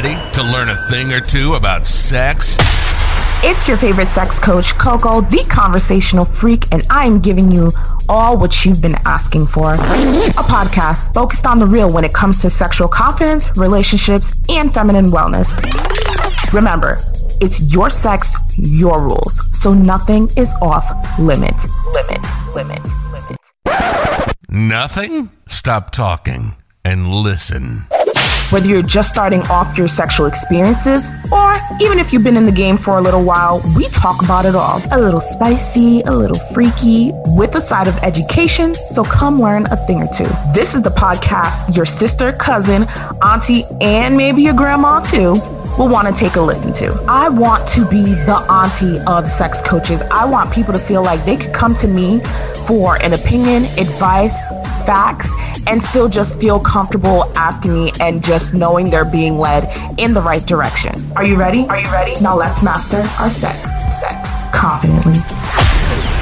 Ready to learn a thing or two about sex? It's your favorite sex coach, Coco, the conversational freak, and I'm giving you all what you've been asking for. A podcast focused on the real when it comes to sexual confidence, relationships, and feminine wellness. Remember, it's your sex, your rules, so nothing is off limit. Limit, limit, limit. Nothing? Stop talking and listen. Whether you're just starting off your sexual experiences, or even if you've been in the game for a little while, we talk about it all. A little spicy, a little freaky, with a side of education, so come learn a thing or two. This is the podcast your sister, cousin, auntie, and maybe your grandma too will want to take a listen to. I want to be the auntie of sex coaches. I want people to feel like they could come to me for an opinion, advice, facts, and still just feel comfortable asking me and just knowing they're being led in the right direction. Are you ready? Are you ready? Now let's master our sex, sex confidently.